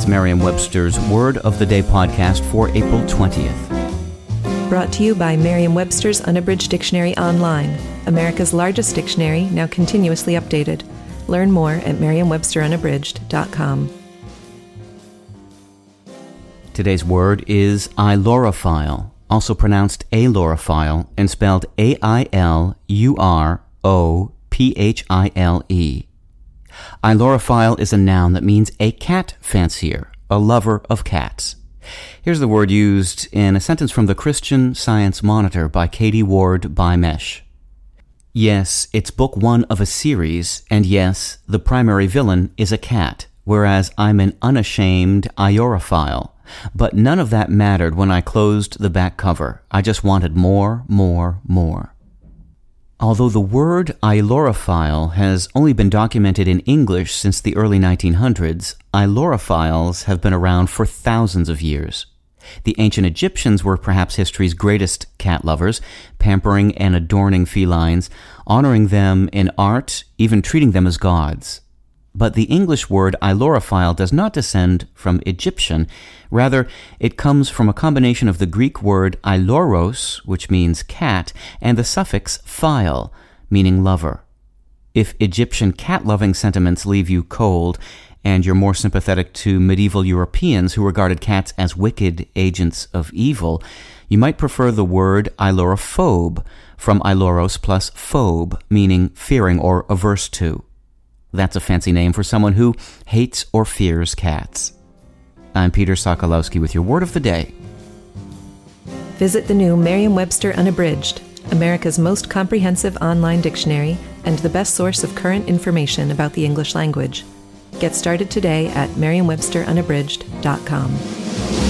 It's Merriam Webster's Word of the Day podcast for April 20th. Brought to you by Merriam Webster's Unabridged Dictionary Online, America's largest dictionary, now continuously updated. Learn more at merriam-websterunabridged.com. Today's word is ailurophile, also pronounced ailurophile and spelled A-I-L-U-R-O-P-H-I-L-E. Ailurophile is a noun that means a cat fancier, a lover of cats. Here's the word used in a sentence from the Christian Science Monitor by Katie Ward Beim-Esche. Yes, it's book one of a series, and yes, the primary villain is a cat, whereas I'm an unashamed ailurophile. But none of that mattered when I closed the back cover. I just wanted more, more, more. Although the word ailurophile has only been documented in English since the early 1900s, ailurophiles have been around for thousands of years. The ancient Egyptians were perhaps history's greatest cat lovers, pampering and adorning felines, honoring them in art, even treating them as gods. But the English word ailurophile does not descend from Egyptian. Rather, it comes from a combination of the Greek word ailouros, which means cat, and the suffix phile, meaning lover. If Egyptian cat loving sentiments leave you cold, and you're more sympathetic to medieval Europeans who regarded cats as wicked agents of evil, you might prefer the word ailurophobe, from ailouros plus phobe, meaning fearing or averse to. That's a fancy name for someone who hates or fears cats. I'm Peter Sokolowski with your word of the day. Visit the new Merriam Webster Unabridged, America's most comprehensive online dictionary and the best source of current information about the English language. Get started today at merriam-websterunabridged.com.